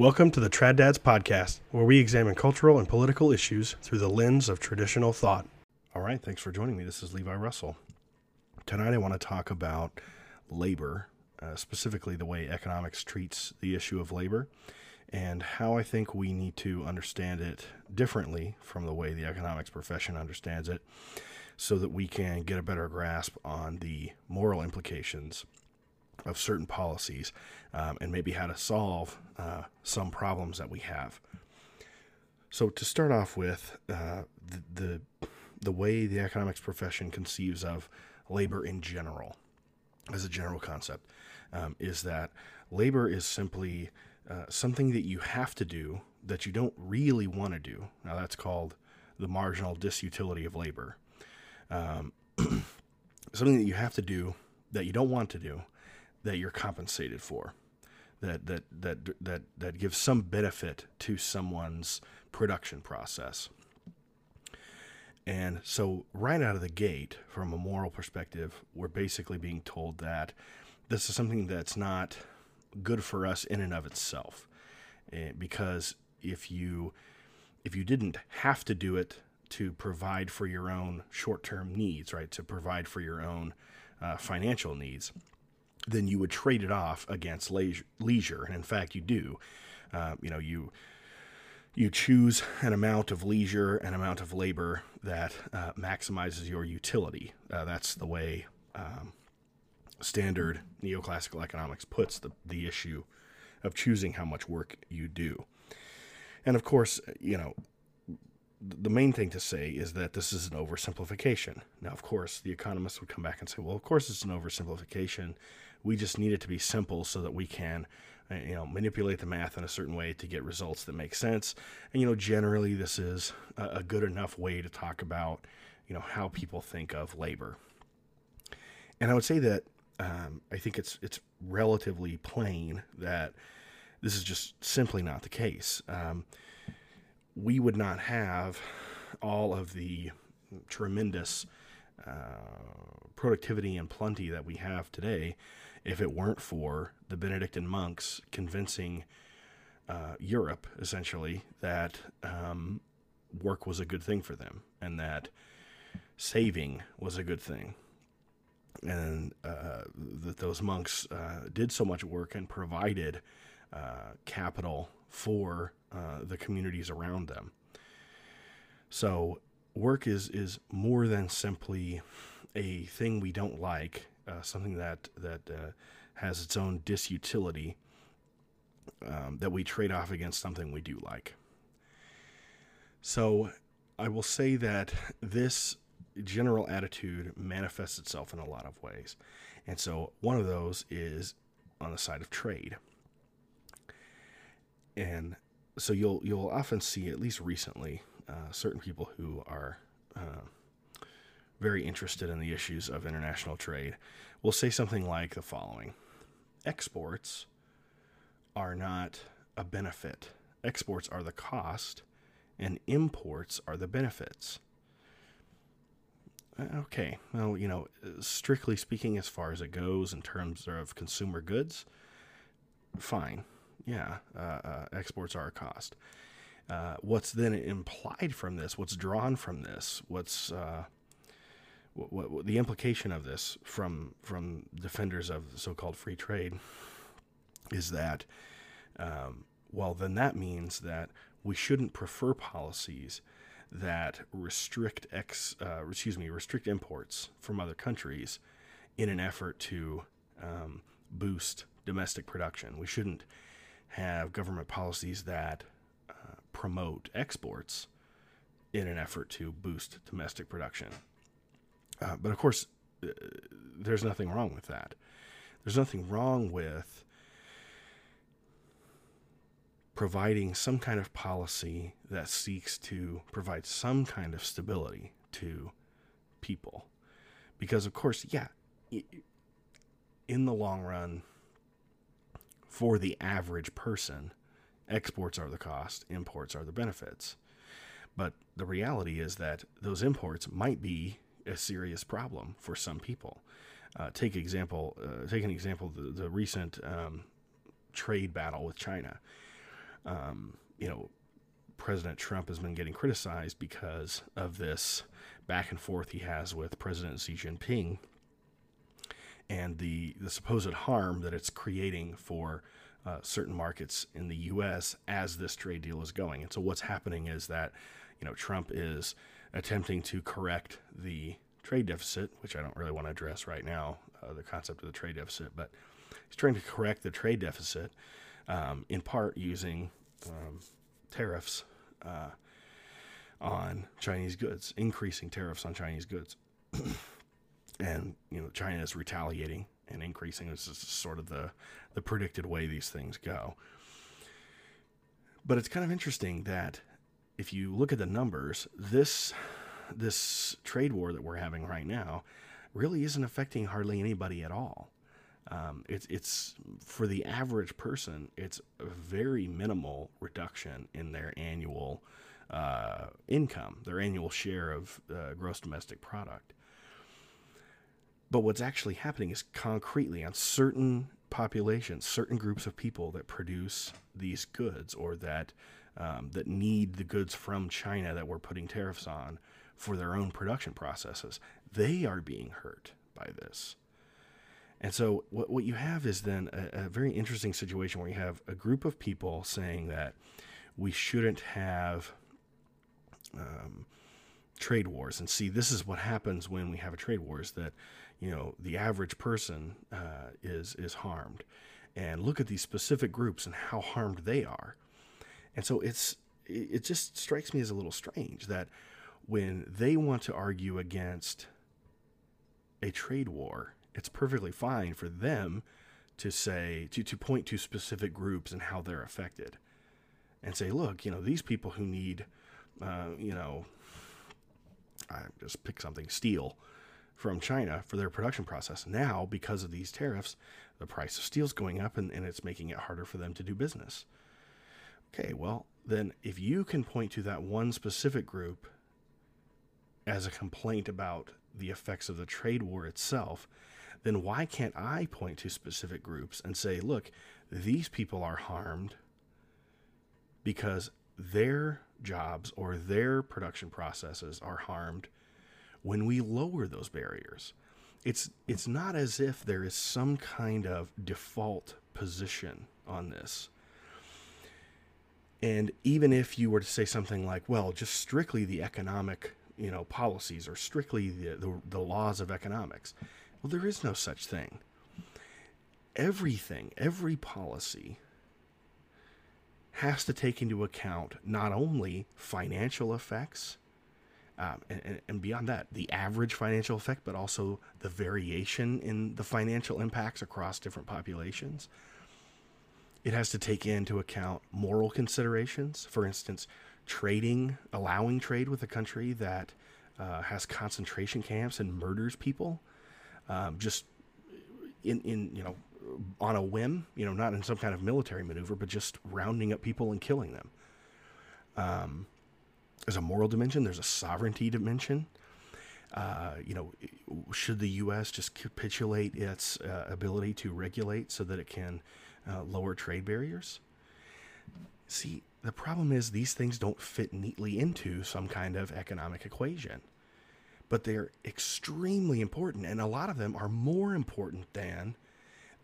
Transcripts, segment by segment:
Welcome to the Trad Dads podcast, where we examine cultural and political issues through the lens of traditional thought. All right, thanks for joining me. This is Levi Russell. Tonight, I want to talk about labor, uh, specifically the way economics treats the issue of labor, and how I think we need to understand it differently from the way the economics profession understands it, so that we can get a better grasp on the moral implications of certain policies um, and maybe how to solve uh, some problems that we have. So to start off with, uh, the, the the way the economics profession conceives of labor in general, as a general concept, um, is that labor is simply uh, something that you have to do that you don't really want to do. Now that's called the marginal disutility of labor. Um, something that you have to do that you don't want to do that you're compensated for that that that that that gives some benefit to someone's production process. And so right out of the gate from a moral perspective, we're basically being told that this is something that's not good for us in and of itself. Eh, because if you if you didn't have to do it to provide for your own short-term needs, right? To provide for your own uh, financial needs, then you would trade it off against leisure. And in fact, you do. Uh, you know, you you choose an amount of leisure, an amount of labor that uh, maximizes your utility. Uh, that's the way um, standard neoclassical economics puts the, the issue of choosing how much work you do. And of course, you know, the main thing to say is that this is an oversimplification. Now, of course, the economists would come back and say, well, of course it's an oversimplification. We just need it to be simple so that we can, uh, you know, manipulate the math in a certain way to get results that make sense. And, you know, generally this is a good enough way to talk about, you know, how people think of labor. And I would say that um, I think it's it's relatively plain that this is just simply not the case. Um, we would not have all of the tremendous uh, productivity and plenty that we have today if it weren't for the Benedictine monks convincing uh, Europe, essentially, that um, work was a good thing for them and that saving was a good thing. And uh, that those monks uh, did so much work and provided uh, capital for uh, the communities around them. So work is is more than simply a thing we don't like, uh, something that that uh, has its own disutility um, that we trade off against something we do like. So I will say that this general attitude manifests itself in a lot of ways. And so one of those is on the side of trade. And so you'll you'll often see, at least recently, uh, certain people who are uh, very interested in the issues of international trade will say something like the following: Exports are not a benefit. Exports are the cost, and imports are the benefits. Uh, okay, well, you know, strictly speaking, as far as it goes in terms of consumer goods, fine yeah, uh, uh, exports are a cost. Uh, what's then implied from this? What's drawn from this? What's uh, what, what, what, the implication of this from from defenders of so-called free trade is that um, well, then that means that we shouldn't prefer policies that restrict ex uh, excuse me restrict imports from other countries in an effort to um, boost domestic production. We shouldn't have government policies that uh, promote exports in an effort to boost domestic production. Uh, but of course, uh, there's nothing wrong with that. There's nothing wrong with providing some kind of policy that seeks to provide some kind of stability to people. Because, of course, yeah, in the long run, for the average person, exports are the cost, imports are the benefits. But the reality is that those imports might be a serious problem for some people. Uh, take example, uh, take an example the, the recent um, trade battle with China. um, you know, President Trump has been getting criticized because of this back and forth he has with President Xi Jinping and the, the supposed harm that it's creating for uh, certain markets in the U.S. as this trade deal is going. And so what's happening is that, you know, Trump is attempting to correct the trade deficit, which I don't really want to address right now, uh, the concept of the trade deficit, but he's trying to correct the trade deficit um, in part using um, tariffs uh, on Chinese goods, increasing tariffs on Chinese goods. and, you know, China is retaliating and increasing. This is sort of the, the predicted way these things go. But it's kind of interesting that if you look at the numbers, this this trade war that we're having right now really isn't affecting hardly anybody at all. Um, it's it's for the average person, it's a very minimal reduction in their annual uh, income, their annual share of uh, gross domestic product. But what's actually happening is concretely on certain populations, certain groups of people that produce these goods or that um, that need the goods from China that we're putting tariffs on for their own production processes, they are being hurt by this. And so what, what you have is then a, a very interesting situation where you have a group of people saying that we shouldn't have um, trade wars. And see, this is what happens when we have a trade war is that, you know, the average person uh, is, is harmed. And look at these specific groups and how harmed they are. And so it's, it just strikes me as a little strange that when they want to argue against a trade war, it's perfectly fine for them to say to, to point to specific groups and how they're affected and say look you know these people who need uh, you know i just pick something steel from china for their production process. Now because of these tariffs the price of steel is going up and, and it's making it harder for them to do business okay well then if you can point to that one specific group as a complaint about the effects of the trade war itself then why can't I point to specific groups and say, look, these people are harmed because their jobs or their production processes are harmed when we lower those barriers? It's it's not as if there is some kind of default position on this. And even if you were to say something like, well, just strictly the economic, you know, policies or strictly the, the, the laws of economics, well, there is no such thing. Everything, every policy has to take into account not only financial effects um, and, and, beyond that, the average financial effect, but also the variation in the financial impacts across different populations. It has to take into account moral considerations. For instance, trading, allowing trade with a country that uh, has concentration camps and murders people um, just in in you know on a whim, you know, not in some kind of military maneuver, but just rounding up people and killing them. Um, there's a moral dimension. There's a sovereignty dimension. Uh, you know, should the U.S. just capitulate its uh, ability to regulate so that it can uh, lower trade barriers? See, the problem is these things don't fit neatly into some kind of economic equation but they're extremely important, and a lot of them are more important than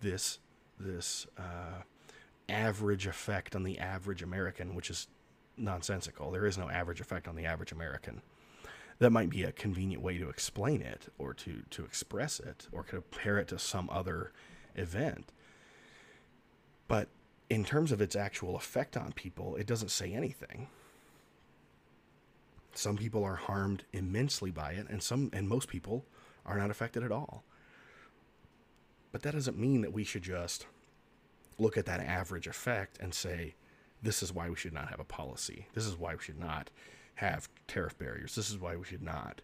this this uh, average effect on the average American, which is nonsensical. There is no average effect on the average American. That might be a convenient way to explain it, or to to express it, or compare it to some other event. But in terms of its actual effect on people, it doesn't say anything. Some people are harmed immensely by it, and some and most people are not affected at all. But that doesn't mean that we should just look at that average effect and say, this is why we should not have a policy. This is why we should not have tariff barriers. This is why we should not,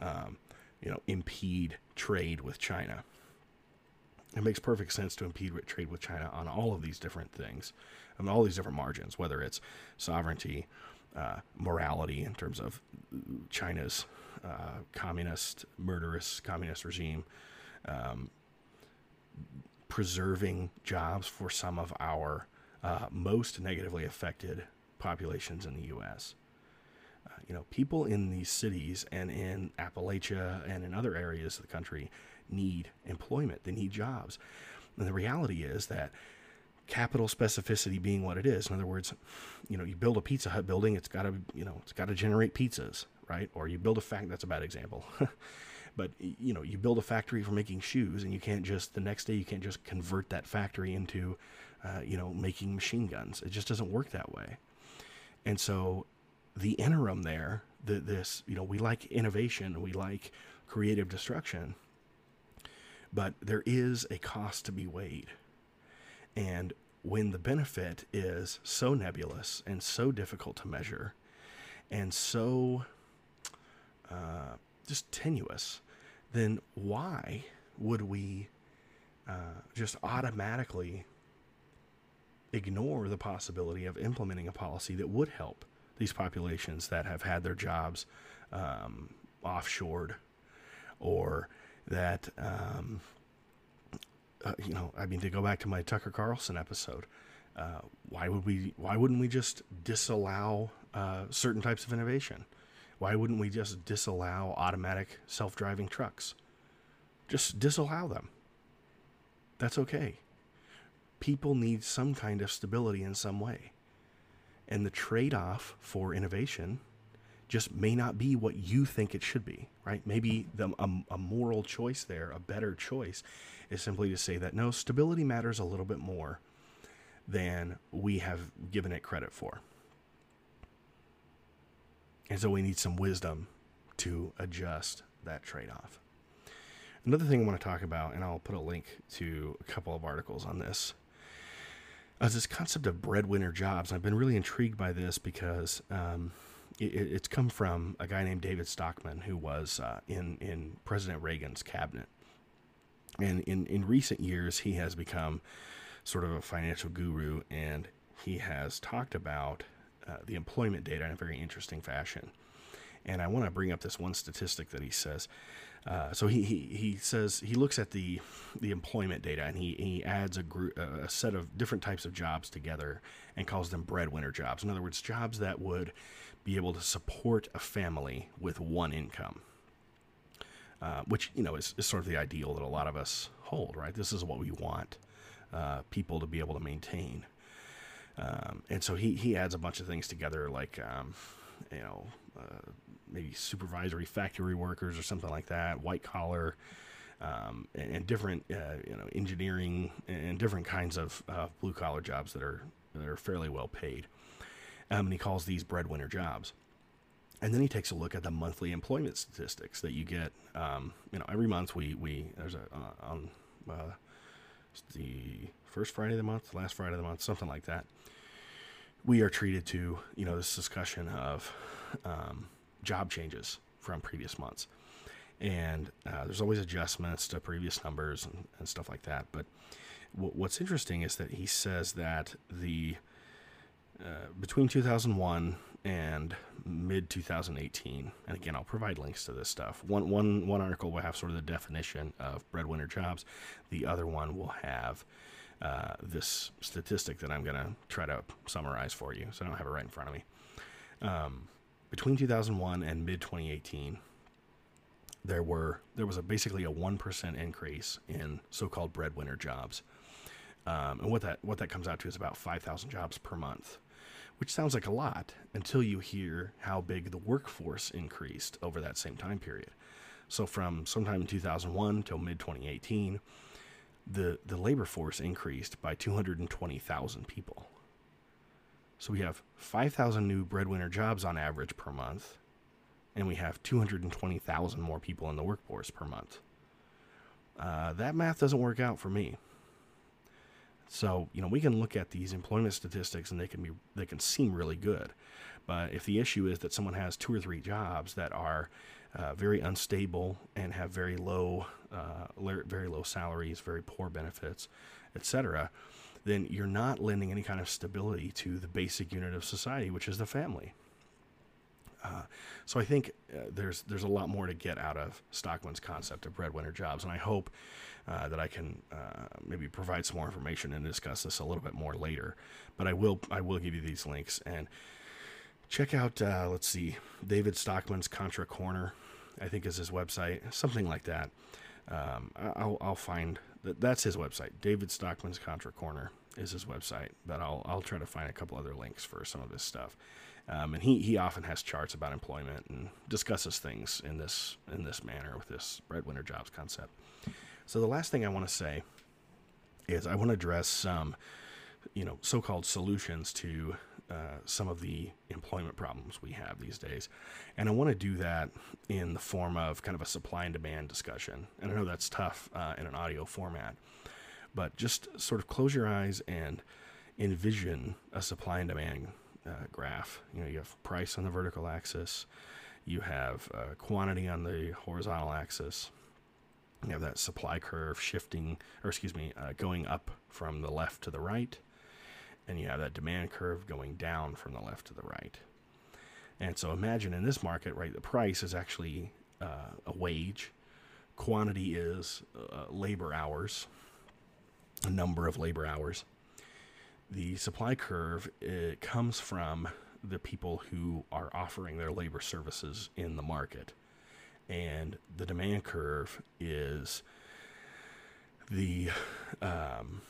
um, you know, impede trade with China. It makes perfect sense to impede trade with China on all of these different things, on all these different margins, whether it's sovereignty uh, morality in terms of China's uh, communist, murderous communist regime, um, preserving jobs for some of our uh, most negatively affected populations in the U.S. Uh, you know, people in these cities and in Appalachia and in other areas of the country need employment. They need jobs. And the reality is that capital specificity being what it is, in other words, you know, you build a Pizza Hut building, it's got to, you know, it's got to generate pizzas, right? Or you build a fact. That's a bad example. but you know, you build a factory for making shoes, and you can't just the next day you can't just convert that factory into, uh, you know, making machine guns. It just doesn't work that way. And so, the interim there, the, this, you know, we like innovation, we like creative destruction, but there is a cost to be weighed. And when the benefit is so nebulous and so difficult to measure and so uh, just tenuous, then why would we uh, just automatically ignore the possibility of implementing a policy that would help these populations that have had their jobs um, offshored or that um, uh, you know i mean to go back to my tucker carlson episode uh, why would we why wouldn't we just disallow uh, certain types of innovation? Why wouldn't we just disallow automatic self-driving trucks? Just disallow them. That's okay. People need some kind of stability in some way. And the trade-off for innovation just may not be what you think it should be, right? Maybe the, a, a, moral choice there, a better choice, is simply to say that no, stability matters a little bit more than we have given it credit for. And so we need some wisdom to adjust that trade off. Another thing I want to talk about, and I'll put a link to a couple of articles on this, is this concept of breadwinner jobs. I've been really intrigued by this because um, it, it's come from a guy named David Stockman, who was uh, in in President Reagan's cabinet, and in in recent years he has become sort of a financial guru, and he has talked about uh, the employment data in a very interesting fashion. And I want to bring up this one statistic that he says. Uh, so he, he, he says he looks at the the employment data and he, he adds a group a set of different types of jobs together and calls them breadwinner jobs. In other words, jobs that would be able to support a family with one income, uh, which you know is, is, sort of the ideal that a lot of us hold. Right, this is what we want uh, people to be able to maintain. Um, and so he he adds a bunch of things together, like um, you know uh, maybe supervisory factory workers or something like that, white collar. Um, and, and, different, uh, you know, engineering and different kinds of uh, blue collar jobs that are that are fairly well paid um, and he calls these breadwinner jobs. And then he takes a look at the monthly employment statistics that you get. Um, you know, every month we we there's a uh, on uh, the first Friday of the month, last Friday of the month, something like that. We are treated to you know this discussion of um, job changes from previous months, and uh, there's always adjustments to previous numbers and, and stuff like that. But w- what's interesting is that he says that the uh, between 2001 and mid 2018, and again, I'll provide links to this stuff. One, one, one article will have sort of the definition of breadwinner jobs. The other one will have uh, this statistic that I'm going to try to summarize for you. So I don't have it right in front of me. Um, between 2001 and mid 2018, there were there was a basically a one percent increase in so-called breadwinner jobs, um, and what that what that comes out to is about 5,000 jobs per month which sounds like a lot until you hear how big the workforce increased over that same time period. So from sometime in 2001 till mid 2018, the the labor force increased by 220,000 people. So we have 5,000 new breadwinner jobs on average per month, and we have 220,000 more people in the workforce per month. Uh, that math doesn't work out for me. So, you know, we can look at these employment statistics and they can be they can seem really good. But if the issue is that someone has two or three jobs that are uh, very unstable and have very low uh, very low salaries, very poor benefits, etc., then you're not lending any kind of stability to the basic unit of society, which is the family. Uh, so I think uh, there's there's a lot more to get out of Stockman's concept of breadwinner jobs, and I hope uh, that I can uh, maybe provide some more information and discuss this a little bit more later. But I will I will give you these links and check out. Uh, let's see, David Stockman's Contra Corner, I think is his website, something like that. Um, I'll, I'll find that that's his website. David Stockman's Contra Corner is his website, but I'll I'll try to find a couple other links for some of this stuff. Um, and he, he often has charts about employment and discusses things in this in this manner with this breadwinner jobs concept. So the last thing I want to say is I want to address some, you know, so-called solutions to uh, some of the employment problems we have these days, and I want to do that in the form of kind of a supply and demand discussion. And I know that's tough uh, in an audio format, but just sort of close your eyes and envision a supply and demand uh, graph. You know, you have price on the vertical axis, you have uh, quantity on the horizontal axis. You have that supply curve shifting, or excuse me, uh, going up from the left to the right, and you have that demand curve going down from the left to the right. And so imagine in this market, right, the price is actually uh, a wage, quantity is uh, labor hours, a number of labor hours, the supply curve it comes from the people who are offering their labor services in the market. And the demand curve is the um,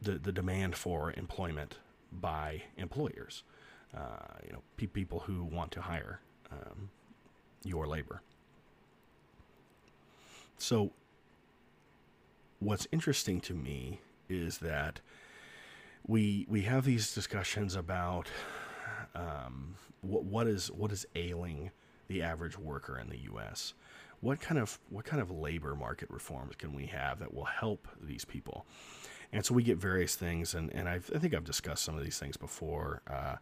the, the demand for employment by employers uh, you know pe- people who want to hire um, your labor so what's interesting to me is that we we have these discussions about um, what what is what is ailing the average worker in the U.S. What kind of what kind of labor market reforms can we have that will help these people? And so we get various things, and and I've, i think I've discussed some of these things before. Uh,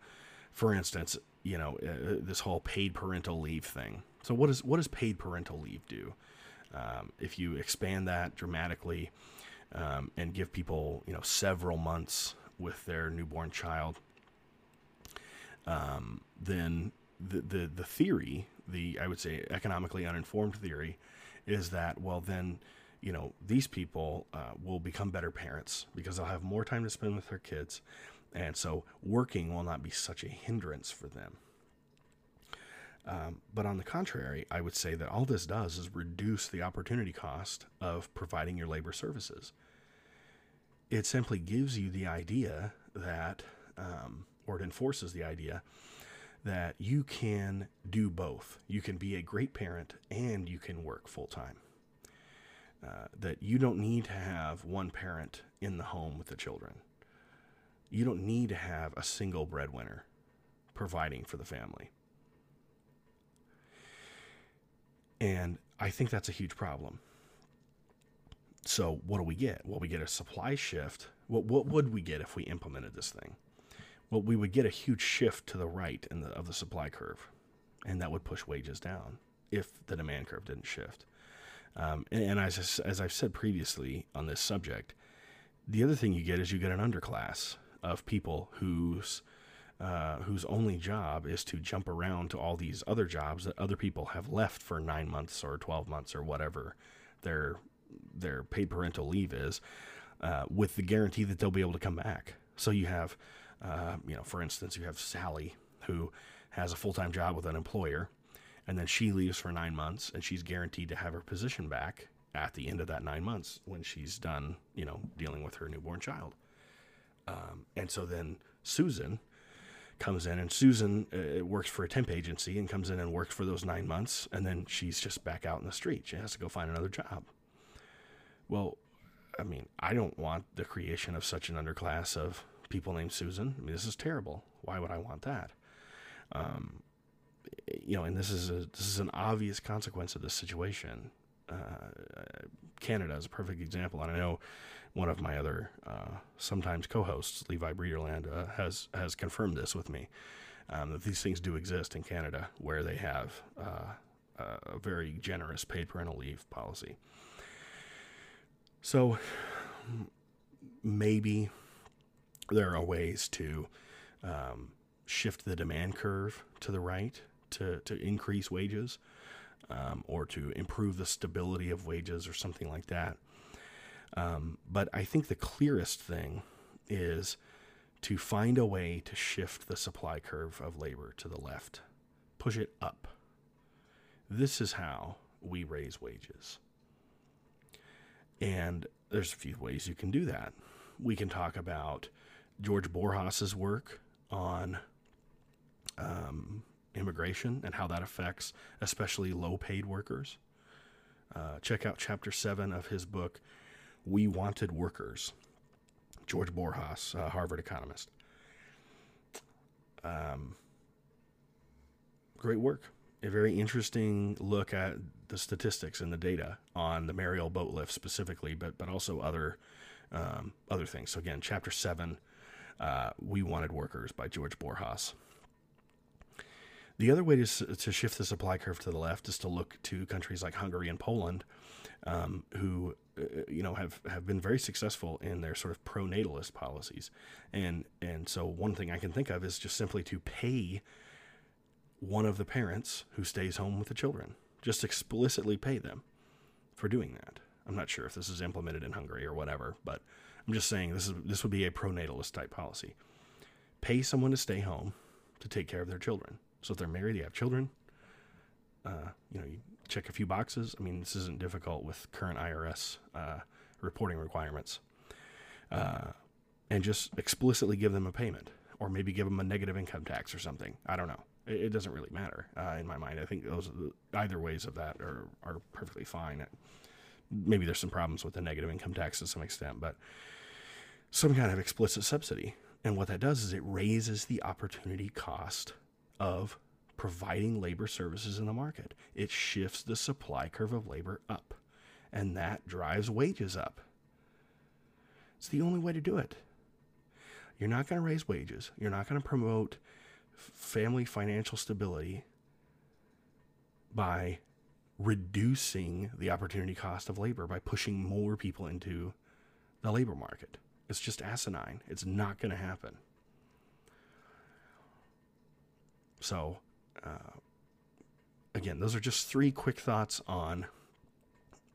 for instance, you know uh, this whole paid parental leave thing. So what is what does paid parental leave do? Um, if you expand that dramatically um, and give people you know several months with their newborn child, um, then the, the the theory, the I would say economically uninformed theory, is that well then you know these people uh, will become better parents because they'll have more time to spend with their kids, and so working will not be such a hindrance for them. Um, but on the contrary, I would say that all this does is reduce the opportunity cost of providing your labor services it simply gives you the idea that, um, or it enforces the idea that you can do both. You can be a great parent and you can work full time. Uh, that you don't need to have one parent in the home with the children. You don't need to have a single breadwinner providing for the family. And I think that's a huge problem. So what do we get? Well, we get a supply shift. What what would we get if we implemented this thing? Well, we would get a huge shift to the right in the, of the supply curve, and that would push wages down if the demand curve didn't shift. Um, and, and as as I've said previously on this subject, the other thing you get is you get an underclass of people whose uh, whose only job is to jump around to all these other jobs that other people have left for nine months or twelve months or whatever their their paid parental leave is, uh, with the guarantee that they'll be able to come back. So you have, uh, you know, for instance, you have Sally who has a full time job with an employer, and then she leaves for nine months, and she's guaranteed to have her position back at the end of that nine months when she's done, you know, dealing with her newborn child. Um, and so then Susan comes in, and Susan uh, works for a temp agency and comes in and works for those nine months, and then she's just back out in the street. She has to go find another job. Well, I mean, I don't want the creation of such an underclass of people named Susan. I mean, this is terrible. Why would I want that? Um, you know, and this is a this is an obvious consequence of this situation. Uh, Canada is a perfect example, and I know one of my other uh, sometimes co-hosts, Levi Breederland, uh, has has confirmed this with me um, that these things do exist in Canada, where they have uh, a very generous paid parental leave policy. So maybe there are ways to um, shift the demand curve to the right to, to increase wages um, or to improve the stability of wages or something like that. Um, but I think the clearest thing is to find a way to shift the supply curve of labor to the left, push it up. This is how we raise wages. And there's a few ways you can do that. We can talk about George Borjas's work on um, immigration and how that affects especially low paid workers. Uh, check out chapter seven of his book, We Wanted Workers. George Borjas, a Harvard economist. Um, great work. A very interesting look at the statistics and the data on the Mariel boat lift specifically, but but also other um, other things. So again, chapter seven, uh, "We Wanted Workers" by George Borjas. The other way to, to shift the supply curve to the left is to look to countries like Hungary and Poland, um, who uh, you know have, have been very successful in their sort of pro-natalist policies, and and so one thing I can think of is just simply to pay one of the parents who stays home with the children, just explicitly pay them for doing that. I'm not sure if this is implemented in Hungary or whatever, but I'm just saying this is this would be a pro-natalist type policy. Pay someone to stay home to take care of their children so if they're married, they have children. Uh, you know, you check a few boxes. I mean, this isn't difficult with current IRS uh, reporting requirements. Uh, and just explicitly give them a payment, or maybe give them a negative income tax or something. I don't know. It, it doesn't really matter uh, in my mind. I think those either ways of that are are perfectly fine. Maybe there's some problems with the negative income tax to some extent, but some kind of explicit subsidy. And what that does is it raises the opportunity cost of providing labor services in the market. It shifts the supply curve of labor up, and that drives wages up. It's the only way to do it. You're not going to raise wages, you're not going to promote family financial stability by reducing the opportunity cost of labor by pushing more people into the labor market. It's just asinine. It's not going to happen. So, uh, again, those are just three quick thoughts on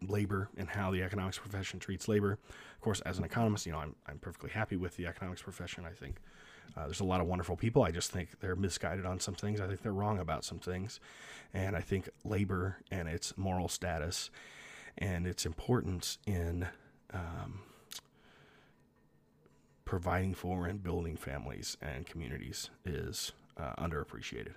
labor and how the economics profession treats labor. Of course, as an economist, you know, I'm, I'm perfectly happy with the economics profession. I think uh, there's a lot of wonderful people. I just think they're misguided on some things. I think they're wrong about some things. And I think labor and its moral status and its importance in um, providing for and building families and communities is uh, underappreciated.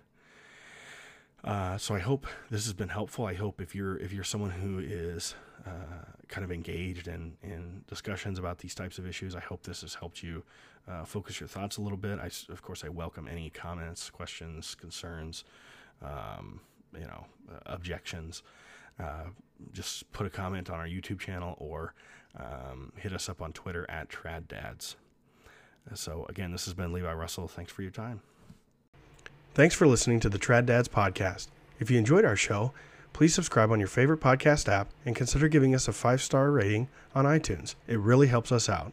Uh, so I hope this has been helpful. I hope if you're if you're someone who is uh, kind of engaged in in discussions about these types of issues, I hope this has helped you uh, focus your thoughts a little bit. I of course I welcome any comments, questions, concerns, um, you know, uh, objections. Uh, just put a comment on our YouTube channel or um, hit us up on Twitter at TradDads. So again, this has been Levi Russell. Thanks for your time. Thanks for listening to the Trad Dads podcast. If you enjoyed our show, please subscribe on your favorite podcast app and consider giving us a five star rating on iTunes. It really helps us out.